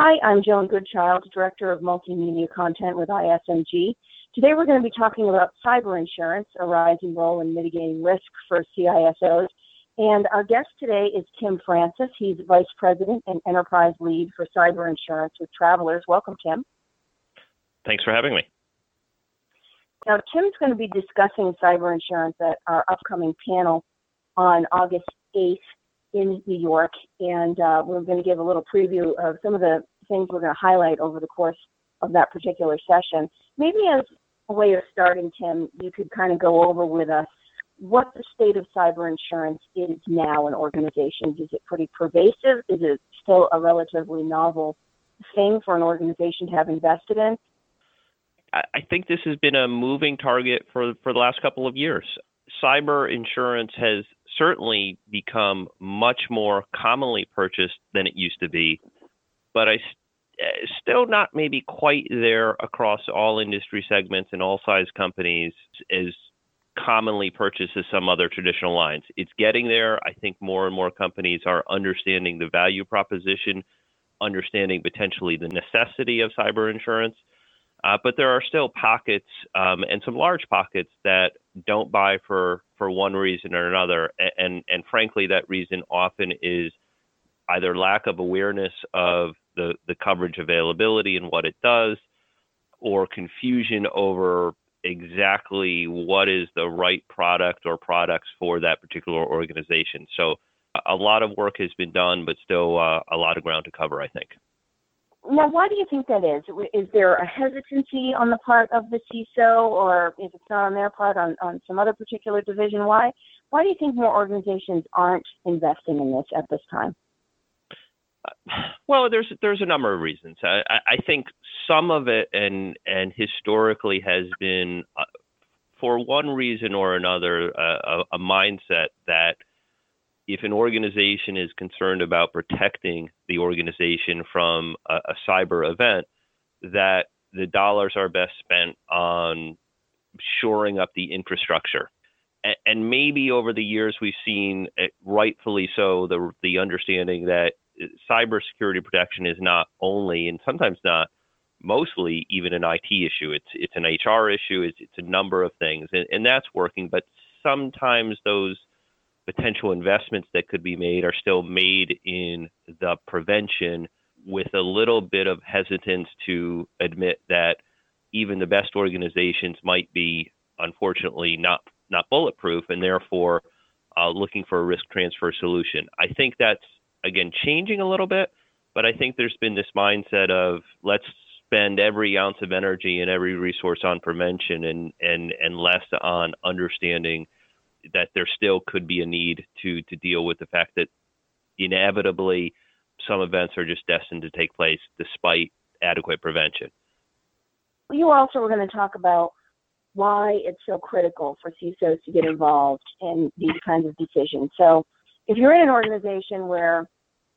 Hi, I'm Joan Goodchild, Director of Multimedia Content with ISMG. Today we're going to be talking about cyber insurance, a rising role in mitigating risk for CISOs. And our guest today is Tim Francis. He's Vice President and Enterprise Lead for Cyber Insurance with Travelers. Welcome, Tim. Thanks for having me. Now, Tim's going to be discussing cyber insurance at our upcoming panel on August 8th in New York, and uh, we're going to give a little preview of some of the things we're going to highlight over the course of that particular session. Maybe as a way of starting, Tim, you could kind of go over with us what the state of cyber insurance is now in organizations. Is it pretty pervasive? Is it still a relatively novel thing for an organization to have invested in? I think this has been a moving target for for the last couple of years. Cyber insurance has certainly become much more commonly purchased than it used to be, but I eh, still not maybe quite there across all industry segments and all size companies as commonly purchased as some other traditional lines. It's getting there. I think more and more companies are understanding the value proposition, understanding potentially the necessity of cyber insurance. Uh, but there are still pockets um, and some large pockets that don't buy for for one reason or another, and, and and frankly, that reason often is either lack of awareness of the the coverage availability and what it does, or confusion over exactly what is the right product or products for that particular organization. So a lot of work has been done, but still uh, a lot of ground to cover, I think. Now, why do you think that is? Is there a hesitancy on the part of the CISO, or if it's not on their part, on, on some other particular division? Why? Why do you think more organizations aren't investing in this at this time? Well, there's there's a number of reasons. I, I think some of it, and and historically, has been, uh, for one reason or another, uh, a, a mindset that if an organization is concerned about protecting the organization from a, a cyber event, that the dollars are best spent on shoring up the infrastructure. And, and maybe over the years we've seen, uh, rightfully so, the the understanding that uh, cybersecurity protection is not only, and sometimes not, mostly even an IT issue. It's it's an HR issue. It's it's a number of things, and, and that's working. But sometimes those potential investments that could be made are still made in the prevention with a little bit of hesitance to admit that even the best organizations might be unfortunately not not bulletproof and therefore uh, looking for a risk transfer solution. I think that's again changing a little bit, but I think there's been this mindset of let's spend every ounce of energy and every resource on prevention and and and less on understanding that there still could be a need to to deal with the fact that inevitably some events are just destined to take place despite adequate prevention. You also were going to talk about why it's so critical for CISOs to get involved in these kinds of decisions. So, if you're in an organization where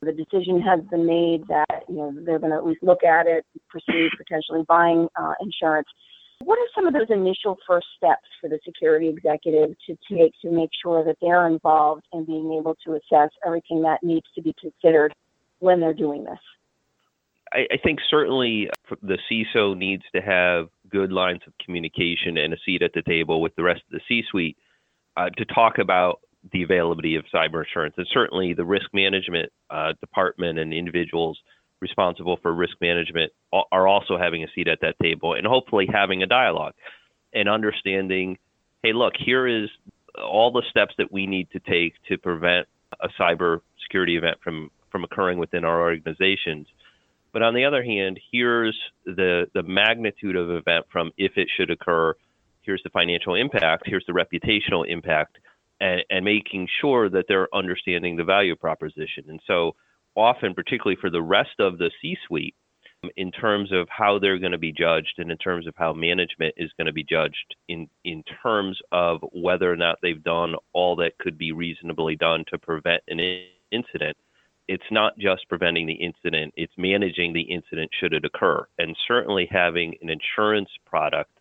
the decision has been made that you know they're going to at least look at it, proceed potentially buying uh, insurance, what are some of those initial first steps for the security executive to take to make sure that they're involved in being able to assess everything that needs to be considered when they're doing this? I, I think certainly the CISO needs to have good lines of communication and a seat at the table with the rest of the C suite uh, to talk about the availability of cyber insurance. And certainly the risk management uh, department and individuals responsible for risk management are also having a seat at that table and hopefully having a dialogue and understanding hey look here is all the steps that we need to take to prevent a cyber security event from from occurring within our organizations. But on the other hand here's the the magnitude of event from if it should occur. Here's the financial impact. Here's the reputational impact and, and making sure that they're understanding the value proposition. And so often, particularly for the rest of the C suite, in terms of how they're going to be judged and in terms of how management is going to be judged in, in terms of whether or not they've done all that could be reasonably done to prevent an incident. It's not just preventing the incident, it's managing the incident should it occur. And certainly having an insurance product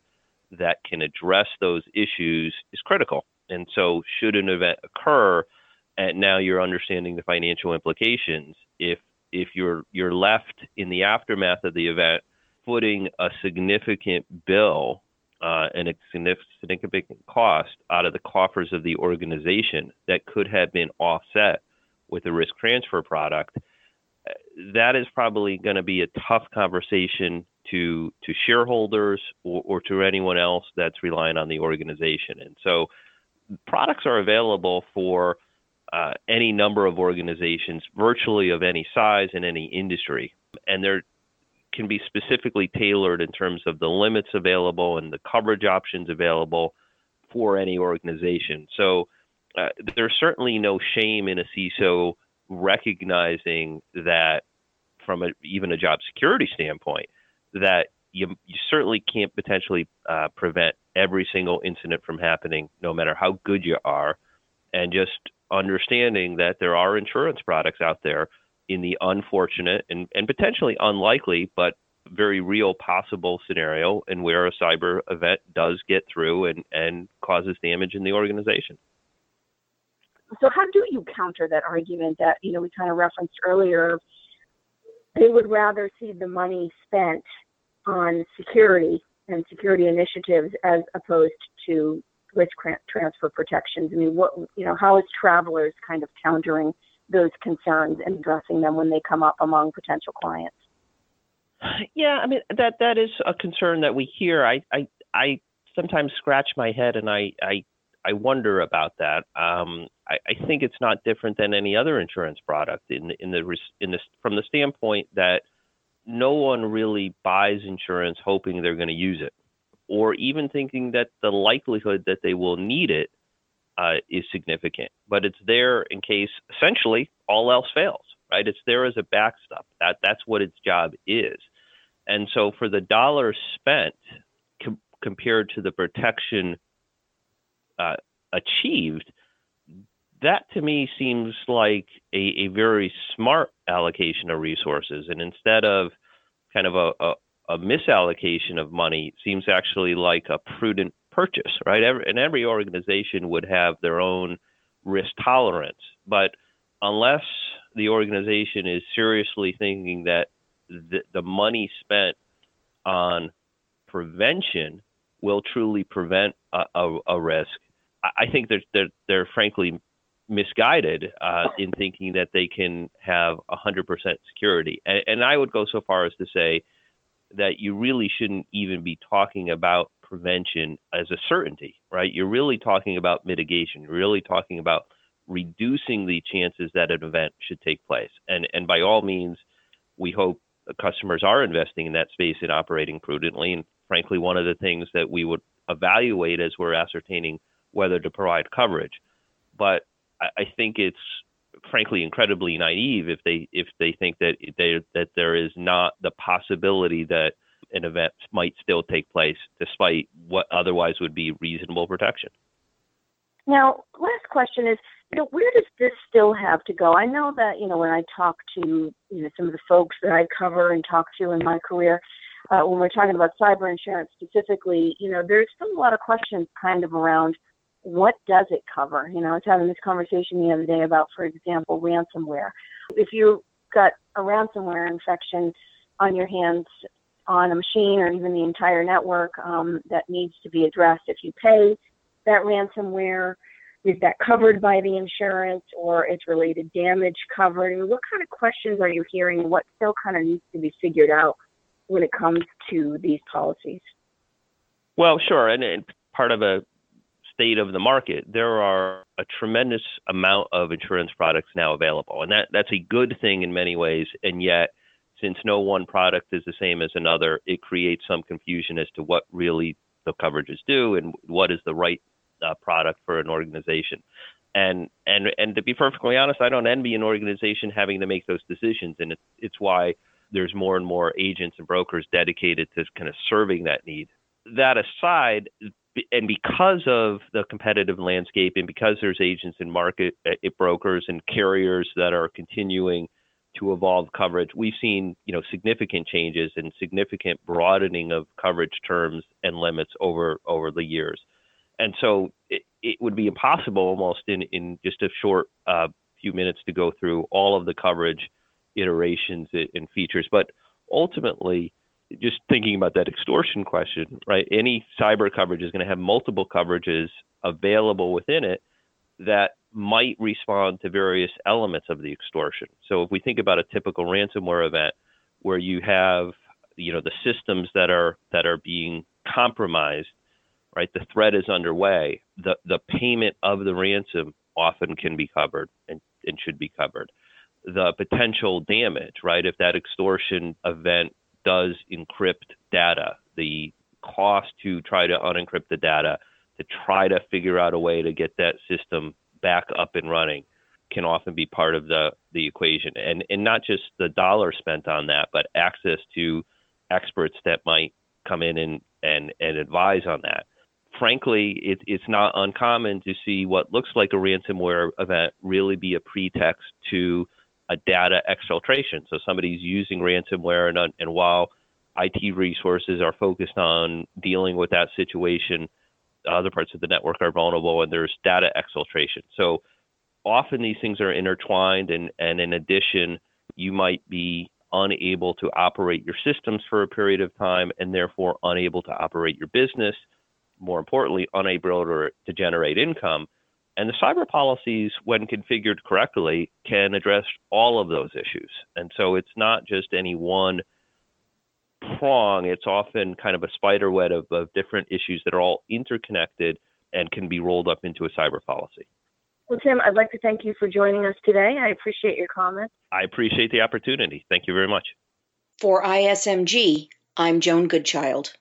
that can address those issues is critical. And so, should an event occur, and now you're understanding the financial implications. If if you're you're left in the aftermath of the event footing a significant bill uh, and a significant cost out of the coffers of the organization that could have been offset with a risk transfer product, that is probably going to be a tough conversation to to shareholders or, or to anyone else that's relying on the organization. And so, products are available for uh, any number of organizations, virtually of any size in any industry, and they're can be specifically tailored in terms of the limits available and the coverage options available for any organization. So uh, there's certainly no shame in a CISO recognizing that from a, even a job security standpoint that you, you certainly can't potentially uh, prevent every single incident from happening no matter how good you are and just understanding that there are insurance products out there in the unfortunate and, and potentially unlikely but very real possible scenario and where a cyber event does get through and, and causes damage in the organization. So how do you counter that argument that, you know, we kind of referenced earlier? They would rather see the money spent on security and security initiatives as opposed to risk transfer protections. I mean, what, you know, how is travelers kind of countering those concerns and addressing them when they come up among potential clients? Yeah, I mean that that is a concern that we hear. I I, I sometimes scratch my head and I I, I wonder about that. Um, I, I think it's not different than any other insurance product in in the in this from the standpoint that no one really buys insurance hoping they're going to use it, or even thinking that the likelihood that they will need it uh, is significant. But it's there in case essentially all else fails, right? It's there as a backstop. That that's what its job is. And so for the dollar spent com- compared to the protection uh, achieved, that to me seems like a, a, very smart allocation of resources. And instead of kind of a, a, a misallocation of money, seems actually like a prudent purchase, right? Every, and every organization would have their own risk tolerance. But unless the organization is seriously thinking that the, the money spent on prevention will truly prevent a, a, a risk, I, I think they're, they're, they're frankly misguided uh, in thinking that they can have 100% security. And, and I would go so far as to say that you really shouldn't even be talking about prevention as a certainty, right? You're really talking about mitigation. You're really talking about reducing the chances that an event should take place. And and by all means, we hope customers are investing in that space and operating prudently. And frankly, one of the things that we would evaluate as we're ascertaining whether to provide coverage. But I, I think it's frankly incredibly naive if they if they think that they that there is not the possibility that an event might still take place despite what otherwise would be reasonable protection. Now, last question is, you know, where does this still have to go? I know that, you know, when I talk to, you know, some of the folks that I cover and talk to in my career, uh, when we're talking about cyber insurance specifically, you know, there's still a lot of questions kind of around what does it cover? You know, I was having this conversation the other day about, for example, ransomware. If you've got a ransomware infection on your hands on a machine or even the entire network um, that needs to be addressed, if you pay that ransomware, is that covered by the insurance or is related damage covered? And what kind of questions are you hearing? What still kind of needs to be figured out when it comes to these policies? Well, sure. And, and part of a state of the market, there are a tremendous amount of insurance products now available. And that, that's a good thing in many ways. And yet, since no one product is the same as another, it creates some confusion as to what really the coverages do and what is the right uh, product for an organization. And and and to be perfectly honest, I don't envy an organization having to make those decisions, and it's it's why there's more and more agents and brokers dedicated to kind of serving that need. That aside, and because of the competitive landscape and because there's agents and market uh, brokers and carriers that are continuing to evolve coverage we've seen you know significant changes and significant broadening of coverage terms and limits over over the years and so it, it would be impossible almost in in just a short uh, few minutes to go through all of the coverage iterations and features. But ultimately, just thinking about that extortion question, right? Any cyber coverage is going to have multiple coverages available within it that might respond to various elements of the extortion. So if we think about a typical ransomware event where you have, you know, the systems that are that are being compromised, right? The threat is underway. The the payment of the ransom often can be covered and, and should be covered. The potential damage, right? If that extortion event does encrypt data, the cost to try to unencrypt the data, to try to figure out a way to get that system back up and running can often be part of the, the equation. And, and not just the dollar spent on that, but access to experts that might come in and, and, and advise on that. Frankly, it, it's not uncommon to see what looks like a ransomware event really be a pretext to a data exfiltration. So somebody's using ransomware, and, and while IT resources are focused on dealing with that situation, other parts of the network are vulnerable, and there's data exfiltration. So often these things are intertwined, and, and in addition, you might be unable to operate your systems for a period of time and therefore unable to operate your business. More importantly, unable to, to generate income. And the cyber policies, when configured correctly, can address all of those issues. And so it's not just any one prong, it's often kind of a spider web of, of different issues that are all interconnected and can be rolled up into a cyber policy. Well, Tim, I'd like to thank you for joining us today. I appreciate your comments. I appreciate the opportunity. Thank you very much. For ISMG, I'm Joan Goodchild.